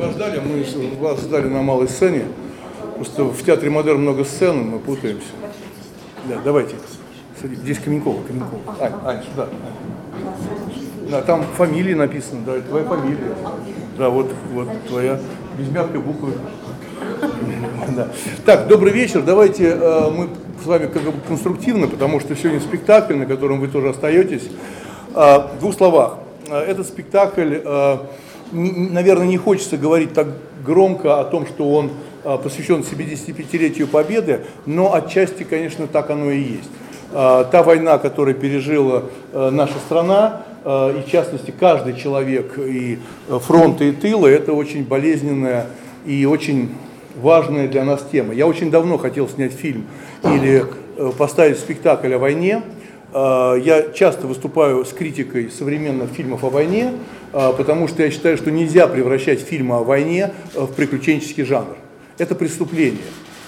Вас ждали, мы вас ждали на малой сцене. Просто в театре модерн много сцен, мы путаемся. Да, давайте. Здесь Каменкова, Каменкова. Ань, Ань, сюда. Да, там фамилии написано, да, твоя фамилия. Да, вот, вот твоя, без мягкой буквы. Да. Так, добрый вечер. Давайте э, мы с вами как бы конструктивно, потому что сегодня спектакль, на котором вы тоже остаетесь. Э, в двух словах. Э, этот спектакль, э, наверное, не хочется говорить так громко о том, что он э, посвящен 75-летию Победы, но отчасти, конечно, так оно и есть. Э, та война, которую пережила э, наша страна, и в частности каждый человек и фронта, и тыла, это очень болезненная и очень важная для нас тема. Я очень давно хотел снять фильм или поставить спектакль о войне. Я часто выступаю с критикой современных фильмов о войне, потому что я считаю, что нельзя превращать фильмы о войне в приключенческий жанр. Это преступление.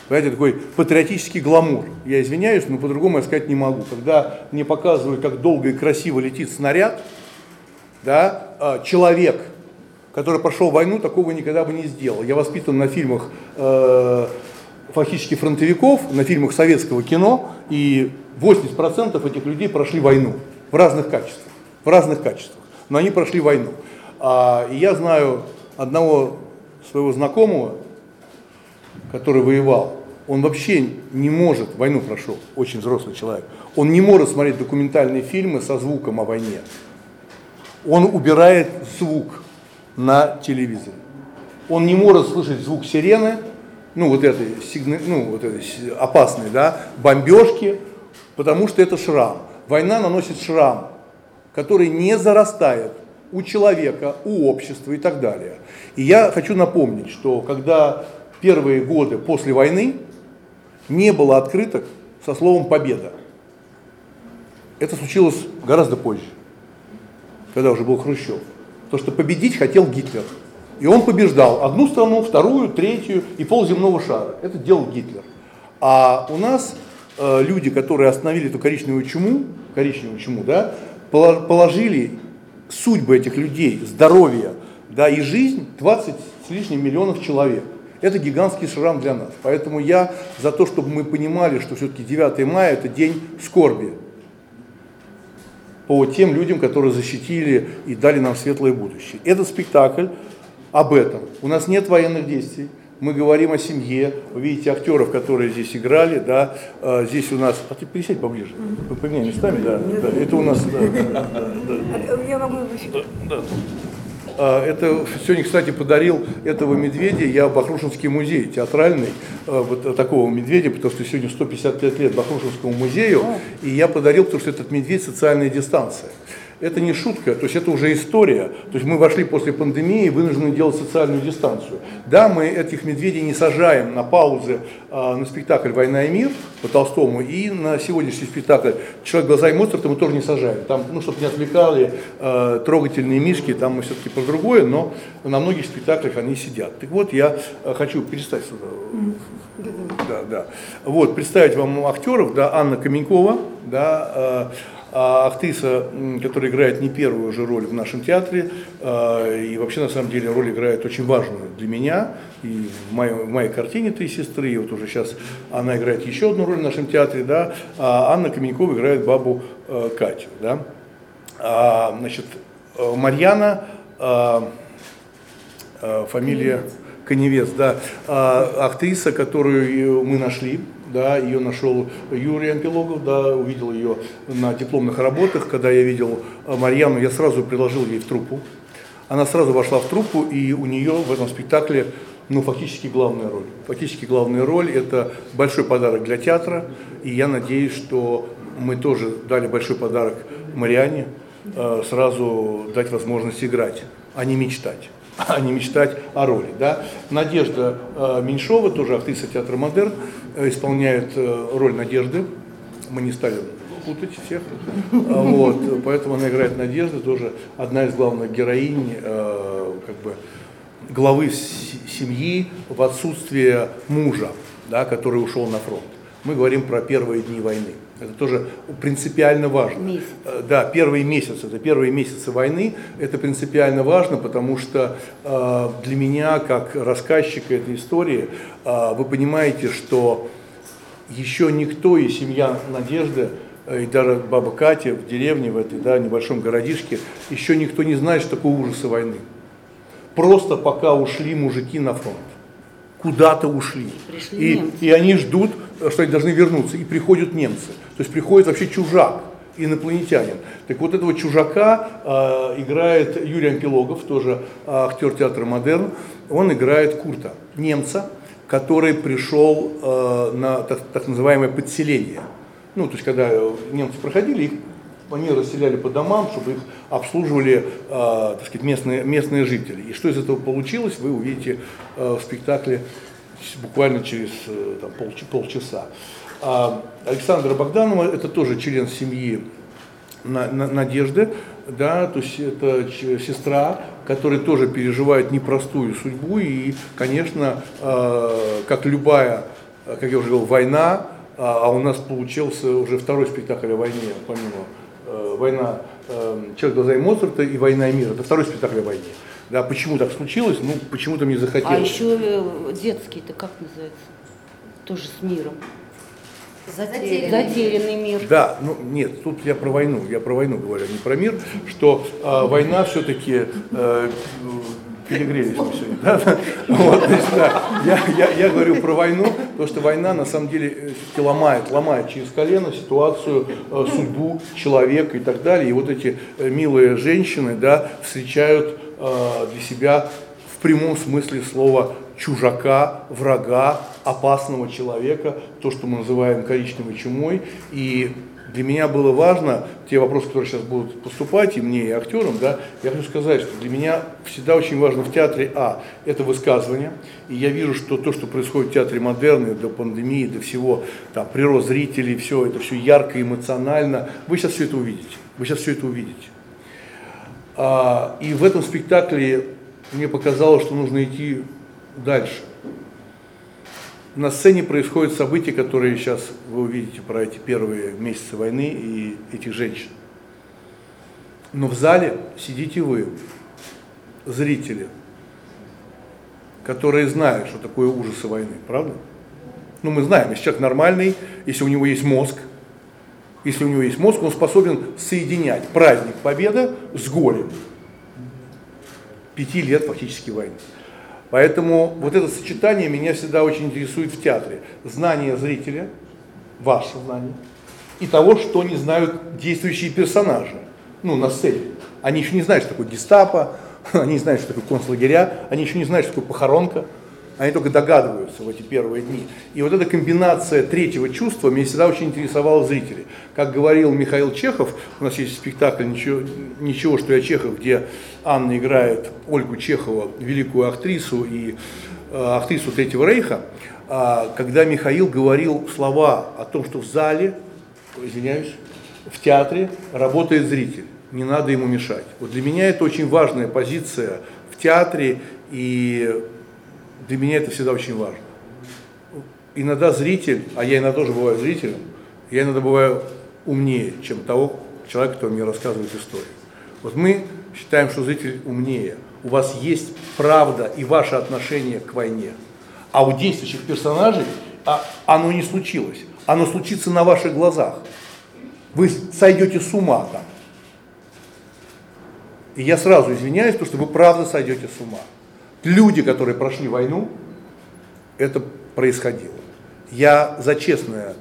Понимаете, такой патриотический гламур. Я извиняюсь, но по-другому я сказать не могу. Когда мне показывают, как долго и красиво летит снаряд, да, а, человек, который прошел войну, такого никогда бы не сделал. Я воспитан на фильмах э, фактически фронтовиков, на фильмах советского кино, и 80% этих людей прошли войну в разных качествах. В разных качествах. Но они прошли войну. А, и я знаю одного своего знакомого, который воевал, он вообще не может, войну прошел, очень взрослый человек, он не может смотреть документальные фильмы со звуком о войне. Он убирает звук на телевизоре. Он не может слышать звук сирены, ну вот этой, ну, вот этой опасной, да, бомбежки, потому что это шрам. Война наносит шрам, который не зарастает у человека, у общества и так далее. И я хочу напомнить, что когда первые годы после войны не было открыток со словом «победа». Это случилось гораздо позже, когда уже был Хрущев. То, что победить хотел Гитлер. И он побеждал одну страну, вторую, третью и пол земного шара. Это делал Гитлер. А у нас э, люди, которые остановили эту коричневую чуму, коричневую чуму, да, положили судьбы этих людей, здоровье, да, и жизнь 20 с лишним миллионов человек. Это гигантский шрам для нас. Поэтому я за то, чтобы мы понимали, что все-таки 9 мая это день скорби по тем людям, которые защитили и дали нам светлое будущее. Этот спектакль об этом. У нас нет военных действий. Мы говорим о семье. Вы видите актеров, которые здесь играли, да. А, здесь у нас. А ты пересядь поближе. Мы поменяем местами, да. да. Это у нас. Да, да, да, да. Я могу. Да, да. А, это сегодня, кстати, подарил этого медведя я Бахрушинский музей театральный, а, вот такого медведя, потому что сегодня 155 лет Бахрушинскому музею, и я подарил, потому что этот медведь социальная дистанция это не шутка, то есть это уже история. То есть мы вошли после пандемии вынуждены делать социальную дистанцию. Да, мы этих медведей не сажаем на паузы а, на спектакль «Война и мир» по Толстому, и на сегодняшний спектакль «Человек, глаза и Моцарта» мы тоже не сажаем. Там, ну, чтобы не отвлекали а, трогательные мишки, там мы все-таки про другое, но на многих спектаклях они сидят. Так вот, я а, хочу перестать сюда. Да, да. Вот, представить вам актеров, да, Анна Каменькова, да, а, а актриса, которая играет не первую уже роль в нашем театре, а, и вообще на самом деле роль играет очень важную для меня, и в моей, в моей картине «Три сестры», и вот уже сейчас она играет еще одну роль в нашем театре, да, а Анна Каменькова играет бабу э, Катю, да. А, значит, э, Марьяна, а, а, фамилия Коневец, да, а, актриса, которую мы нашли, да, ее нашел Юрий Ампилогов, да, увидел ее на дипломных работах. Когда я видел э, Марьяну, я сразу предложил ей в труппу. Она сразу вошла в труппу, и у нее в этом спектакле ну, фактически главная роль. Фактически главная роль – это большой подарок для театра, и я надеюсь, что мы тоже дали большой подарок Мариане, э, сразу дать возможность играть, а не мечтать а не мечтать о роли. Да? Надежда э, Меньшова, тоже актриса театра «Модерн», э, исполняет э, роль Надежды. Мы не стали путать всех. А, вот, поэтому она играет Надежду, тоже одна из главных героинь, как бы, главы семьи в отсутствие мужа, да, который ушел на фронт. Мы говорим про первые дни войны. Это тоже принципиально важно. Месяц. Э, Да, первые месяцы, это первые месяцы войны, это принципиально важно, потому что э, для меня, как рассказчика этой истории, э, вы понимаете, что еще никто и семья Надежды, э, и даже баба Катя в деревне, в этой да, небольшом городишке, еще никто не знает, что такое ужасы войны. Просто пока ушли мужики на фронт. Куда-то ушли. Пришли И, немцы. и они ждут, что они должны вернуться. И приходят немцы. То есть приходит вообще чужак, инопланетянин. Так вот этого чужака э, играет Юрий Ампилогов, тоже э, актер театра «Модерн». Он играет Курта, немца, который пришел э, на так, так называемое подселение. Ну, то есть когда немцы проходили, их они расселяли по домам, чтобы их обслуживали, э, так сказать, местные, местные жители. И что из этого получилось, вы увидите э, в спектакле буквально через э, там, полч- полчаса. А Александра Богданова – это тоже член семьи На- На- Надежды, да, то есть это сестра, которая тоже переживает непростую судьбу, и, конечно, э, как любая, как я уже говорил, война, а а у нас получился уже второй спектакль о войне, помимо э, война э, «Человек глаза и Моцарта» и «Война и мир». Это второй спектакль о войне. Да, почему так случилось? Ну, почему-то мне захотелось. А еще э, детский-то как называется? Тоже с миром. Затерянный. Затерянный мир. Да, ну нет, тут я про войну, я про войну говорю, а не про мир, что э, война все-таки э, перегрелись мы сегодня. Да? Вот, значит, да. я, я, я говорю про войну, потому что война на самом деле э, ломает, ломает через колено ситуацию, э, судьбу человека и так далее. И вот эти милые женщины да, встречают для себя в прямом смысле слова чужака, врага, опасного человека, то, что мы называем коричневой чумой. И для меня было важно, те вопросы, которые сейчас будут поступать, и мне, и актерам, да, я хочу сказать, что для меня всегда очень важно в театре, а, это высказывание, и я вижу, что то, что происходит в театре модерна, до пандемии, до всего, там, прирост зрителей, все это все ярко, эмоционально, вы сейчас все это увидите, вы сейчас все это увидите. А, и в этом спектакле мне показалось, что нужно идти дальше. На сцене происходят события, которые сейчас вы увидите про эти первые месяцы войны и этих женщин. Но в зале сидите вы, зрители, которые знают, что такое ужасы войны, правда? Ну, мы знаем, если человек нормальный, если у него есть мозг, если у него есть мозг, он способен соединять праздник Победы с горем. Пяти лет фактически войны. Поэтому вот это сочетание меня всегда очень интересует в театре. Знание зрителя, ваше знание, и того, что не знают действующие персонажи, ну, на сцене. Они еще не знают, что такое гестапо, они не знают, что такое концлагеря, они еще не знают, что такое похоронка. Они только догадываются в эти первые дни. И вот эта комбинация третьего чувства меня всегда очень интересовала зрителей. Как говорил Михаил Чехов, у нас есть спектакль «Ничего, ничего что я Чехов», где Анна играет Ольгу Чехова, великую актрису и э, актрису Третьего Рейха, а, когда Михаил говорил слова о том, что в зале, извиняюсь, в театре работает зритель, не надо ему мешать. Вот для меня это очень важная позиция в театре, и для меня это всегда очень важно. Иногда зритель, а я иногда тоже бываю зрителем, я иногда бываю умнее, чем того человека, который мне рассказывает историю. Вот мы считаем, что зритель умнее. У вас есть правда и ваше отношение к войне. А у действующих персонажей а, оно не случилось. Оно случится на ваших глазах. Вы сойдете с ума там. И я сразу извиняюсь, потому что вы правда сойдете с ума. Люди, которые прошли войну, это происходило. Я за честное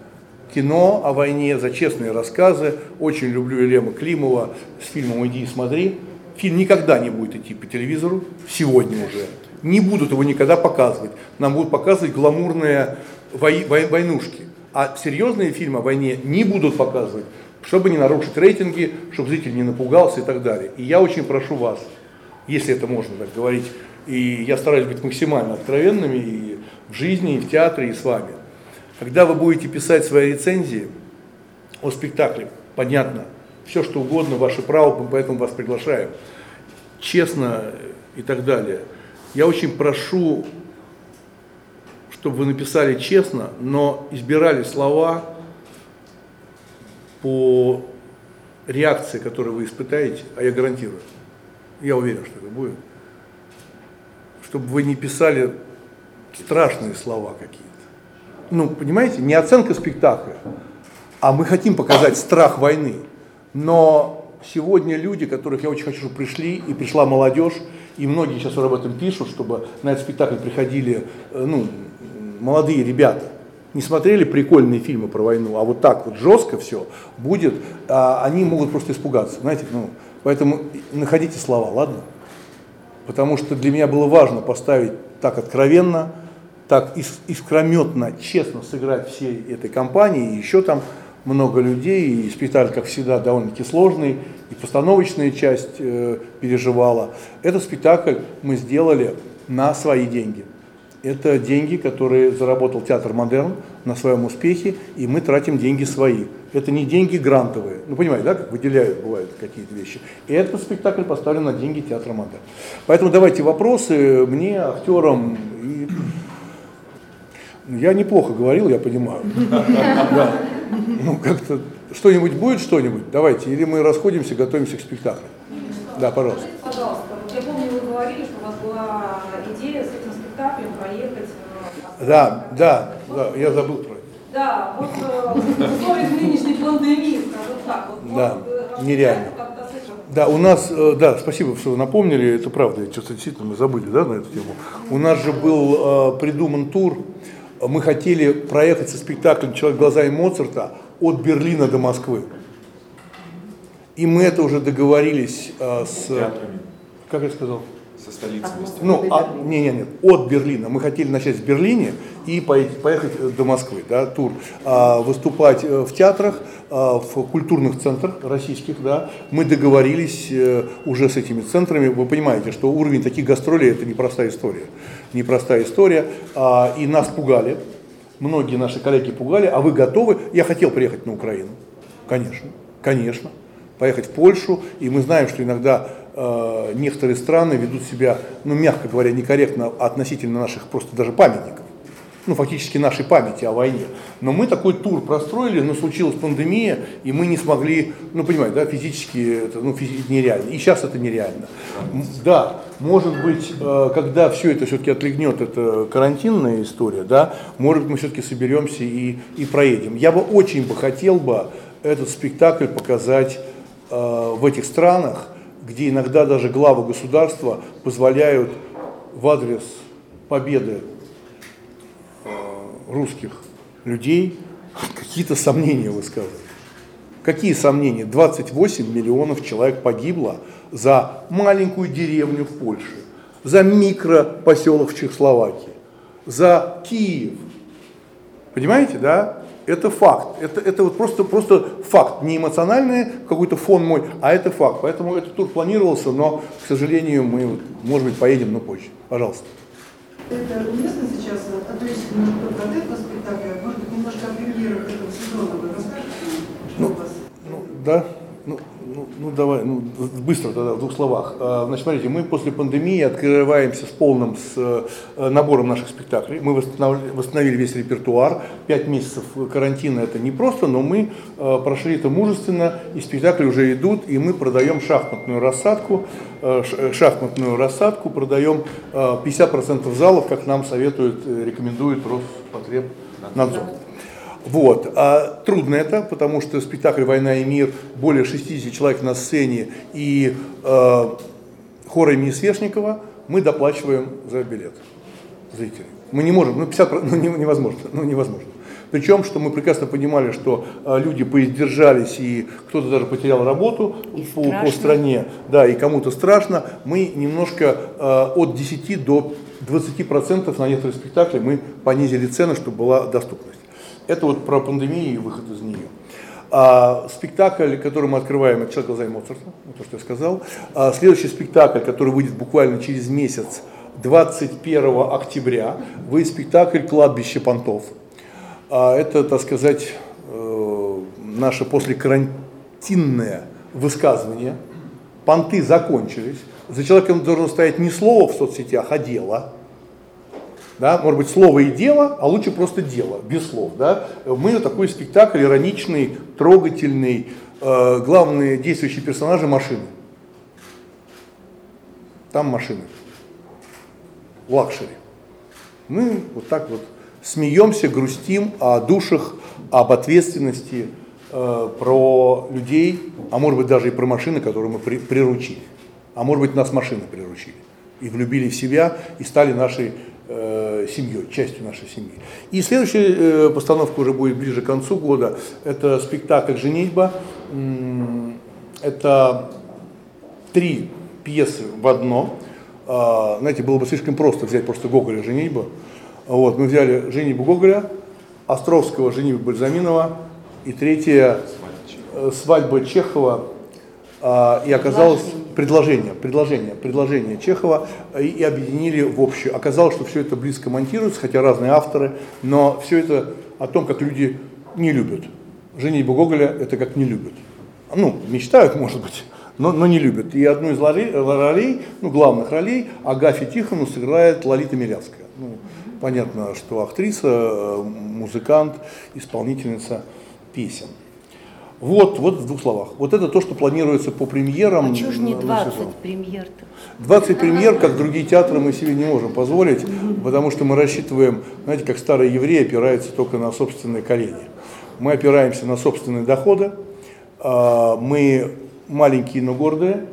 кино о войне, за честные рассказы. Очень люблю Елема Климова с фильмом «Иди и смотри». Фильм никогда не будет идти по телевизору, сегодня уже. Не будут его никогда показывать. Нам будут показывать гламурные вой- вой- войнушки. А серьезные фильмы о войне не будут показывать, чтобы не нарушить рейтинги, чтобы зритель не напугался и так далее. И я очень прошу вас, если это можно так говорить, и я стараюсь быть максимально откровенными и в жизни, и в театре, и с вами. Когда вы будете писать свои рецензии о спектакле, понятно, все что угодно, ваше право, мы поэтому вас приглашаем, честно и так далее. Я очень прошу, чтобы вы написали честно, но избирали слова по реакции, которую вы испытаете, а я гарантирую, я уверен, что это будет, чтобы вы не писали страшные слова какие-то. Ну, понимаете, не оценка спектакля, а мы хотим показать страх войны. Но сегодня люди, которых я очень хочу, чтобы пришли, и пришла молодежь, и многие сейчас об этом пишут, чтобы на этот спектакль приходили э, ну, молодые ребята, не смотрели прикольные фильмы про войну, а вот так вот жестко все будет, а они могут просто испугаться, знаете, ну, поэтому находите слова, ладно? Потому что для меня было важно поставить так откровенно, так искрометно, честно сыграть всей этой компании, и еще там много людей, и спектакль, как всегда, довольно-таки сложный, и постановочная часть э, переживала. Этот спектакль мы сделали на свои деньги. Это деньги, которые заработал театр «Модерн» на своем успехе, и мы тратим деньги свои. Это не деньги грантовые. Ну, понимаете, да, как выделяют, бывают какие-то вещи. И этот спектакль поставлен на деньги театра «Модерн». Поэтому давайте вопросы мне, актерам. И... Я неплохо говорил, я понимаю. Да. Ну, как-то что-нибудь будет, что-нибудь? Давайте. Или мы расходимся, готовимся к спектаклю. Да, пожалуйста. Пожалуйста. Я помню, вы говорили, что у вас была идея с этим проехать. Э, да, да, да, я забыл про это. Да, вот э, в условиях нынешней пандемии, скажем так. Вот, да, вот, нереально. Да, у нас, э, да, спасибо, что вы напомнили, это правда, что-то действительно мы забыли, да, на эту тему. У нас же был э, придуман тур, мы хотели проехать со спектаклем «Человек глазами Моцарта» от Берлина до Москвы. И мы это уже договорились э, с... Как я сказал? Со столицей. Ну, а, не, не, нет, от Берлина. Мы хотели начать в Берлине и поехать, поехать до Москвы, да, тур. А, выступать э, в театрах, а, в культурных центрах российских, да. Мы договорились э, уже с этими центрами. Вы понимаете, что уровень таких гастролей это непростая история. Непростая история. А, и нас пугали. Многие наши коллеги пугали. А вы готовы? Я хотел приехать на Украину. Конечно, конечно поехать в Польшу, и мы знаем, что иногда э, некоторые страны ведут себя, ну, мягко говоря, некорректно относительно наших просто даже памятников, ну, фактически нашей памяти о войне. Но мы такой тур простроили, но случилась пандемия, и мы не смогли, ну, понимаете, да, физически это ну, физически нереально. И сейчас это нереально. Да, может быть, э, когда все это все-таки отлегнет, это карантинная история, да, может быть, мы все-таки соберемся и, и проедем. Я бы очень бы хотел бы этот спектакль показать Э, в этих странах, где иногда даже главы государства позволяют в адрес победы э, русских людей какие-то сомнения высказывать. Какие сомнения? 28 миллионов человек погибло за маленькую деревню в Польше, за микропоселок в Чехословакии, за Киев. Понимаете, да? Это факт. Это, это вот просто, просто факт. Не эмоциональный какой-то фон мой, а это факт. Поэтому этот тур планировался, но, к сожалению, мы, может быть, поедем, но позже. Пожалуйста. Это уместно сейчас, а то есть от этого спектакля, может быть, немножко о премьерах этого сезона вы расскажете? Ну, ну, да. Ну, ну, ну давай, ну, быстро тогда в двух словах. А, значит, смотрите, мы после пандемии открываемся с полным с, э, набором наших спектаклей. Мы восстановили, восстановили весь репертуар. Пять месяцев карантина это не просто, но мы э, прошли это мужественно, и спектакли уже идут, и мы продаем шахматную рассадку, э, шахматную рассадку, продаем 50% залов, как нам советует, рекомендует Роспотребнадзор. Вот. А трудно это, потому что спектакль «Война и мир», более 60 человек на сцене и э, хор имени Свешникова, мы доплачиваем за билет зрителей. Мы не можем, ну 50, ну невозможно, ну невозможно. Причем, что мы прекрасно понимали, что э, люди поиздержались, и кто-то даже потерял работу по, по стране, да, и кому-то страшно, мы немножко э, от 10 до 20% на некоторые спектакли мы понизили цены, чтобы была доступность. Это вот про пандемию и выход из нее. А, спектакль, который мы открываем, это «Человек глазами Моцарта», то, что я сказал. А, следующий спектакль, который выйдет буквально через месяц, 21 октября, выйдет спектакль «Кладбище понтов». А, это, так сказать, э, наше послекарантинное высказывание. Понты закончились. За человеком должно стоять не слово в соцсетях, а дело. Да? Может быть, слово и дело, а лучше просто дело, без слов. Да? Мы такой спектакль ироничный, трогательный. Э, главные действующие персонажи – машины. Там машины. Luxury. Мы вот так вот смеемся, грустим о душах, об ответственности, э, про людей, а может быть даже и про машины, которые мы при, приручили. А может быть нас машины приручили. И влюбили в себя, и стали нашей семьей, частью нашей семьи. И следующая э, постановка уже будет ближе к концу года. Это спектакль «Женитьба». Это три пьесы в одно. А, знаете, было бы слишком просто взять просто Гоголя «Женитьба». Вот, мы взяли «Женитьбу Гоголя», Островского «Женитьбу Бальзаминова» и третья э, «Свадьба Чехова» а, и оказалось предложение, предложение, предложение Чехова и, и объединили в общую. Оказалось, что все это близко монтируется, хотя разные авторы, но все это о том, как люди не любят. Женитьбу Гоголя это как не любят. Ну, мечтают, может быть, но, но не любят. И одну из ролей, ну, главных ролей, Агафья Тихону сыграет Лолита Милявская. Ну, понятно, что актриса, э, музыкант, исполнительница песен. Вот, вот в двух словах. Вот это то, что планируется по премьерам. А чего же не 20 премьер-то? 20 премьер, как другие театры, мы себе не можем позволить, потому что мы рассчитываем, знаете, как старые евреи опираются только на собственные колени. Мы опираемся на собственные доходы, а, мы маленькие, но гордые,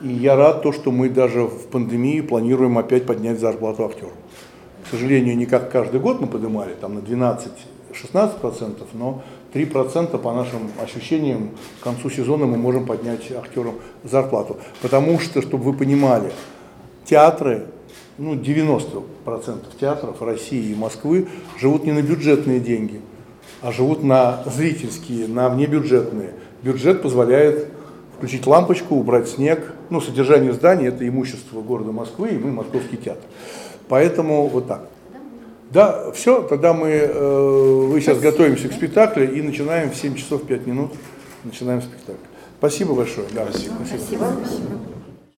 и я рад то, что мы даже в пандемии планируем опять поднять зарплату актерам. К сожалению, не как каждый год мы поднимали, там на 12-16%, но 3% по нашим ощущениям к концу сезона мы можем поднять актерам зарплату. Потому что, чтобы вы понимали, театры, ну 90% театров России и Москвы живут не на бюджетные деньги, а живут на зрительские, на внебюджетные. Бюджет позволяет включить лампочку, убрать снег. Ну, содержание здания – это имущество города Москвы, и мы московский театр. Поэтому вот так. Да, все, тогда мы, э, вы сейчас готовимся к спектаклю и начинаем в 7 часов 5 минут, начинаем спектакль. Спасибо большое. Да, спасибо. спасибо. спасибо.